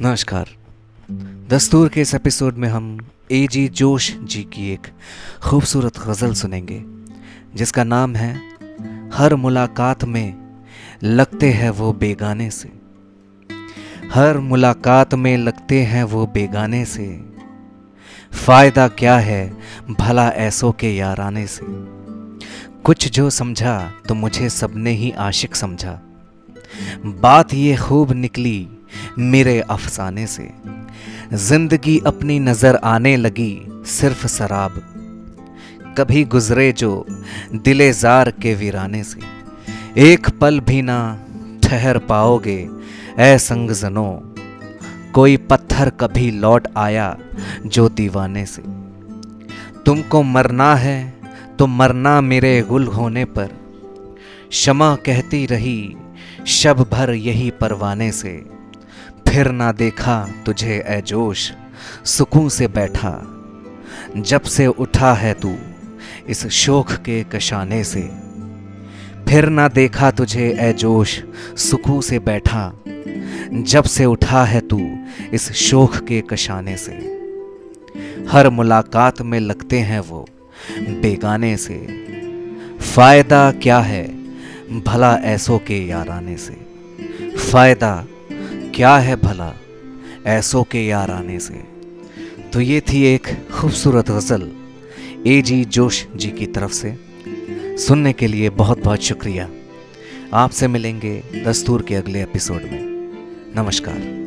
नमस्कार। दस्तूर के इस एपिसोड में हम ए जी जोश जी की एक खूबसूरत गज़ल सुनेंगे, जिसका नाम है, हर मुलाकात में लगते हैं वो बेगाने से। हर मुलाकात में लगते हैं वो बेगाने से। फ़ायदा क्या है भला ऐसों के याराने से? कुछ जो समझा तो मुझे सबने ही आशिक समझा। बात ये खूब निकली मेरे अफसाने से। ज़िंदगी अपनी नज़र आने लगी सिर्फ़ शराब। कभी गुजरे जो दिले जार के वीराने से। एक पल भी ना ठहर पाओगे ए संग जनो कोई पत्थर कभी लौट आया जो दीवाने से। तुमको मरना है तो मरना मेरे गुल होने पर। क्षमा कहती रही, शब भर यही परवाने से। फिर ना देखा तुझे ए जोश, सुकून से बैठा। जब से उठा है तू इस शोक के कशाने से, फिर ना देखा तुझे ए जोश, सुकून से बैठा। जब से उठा है तू इस शोक के कशाने से, हर मुलाकात में लगते हैं वो बेगाने से। फ़ायदा क्या है भला ऐसो के याराने से? फ़ायदा क्या है भला ऐसों के यार आने से? तो ये थी एक खूबसूरत गज़ल ए जी जोश जी की तरफ़ से। सुनने के लिए बहुत बहुत शुक्रिया। आपसे मिलेंगे दस्तूर के अगले एपिसोड में। नमस्कार।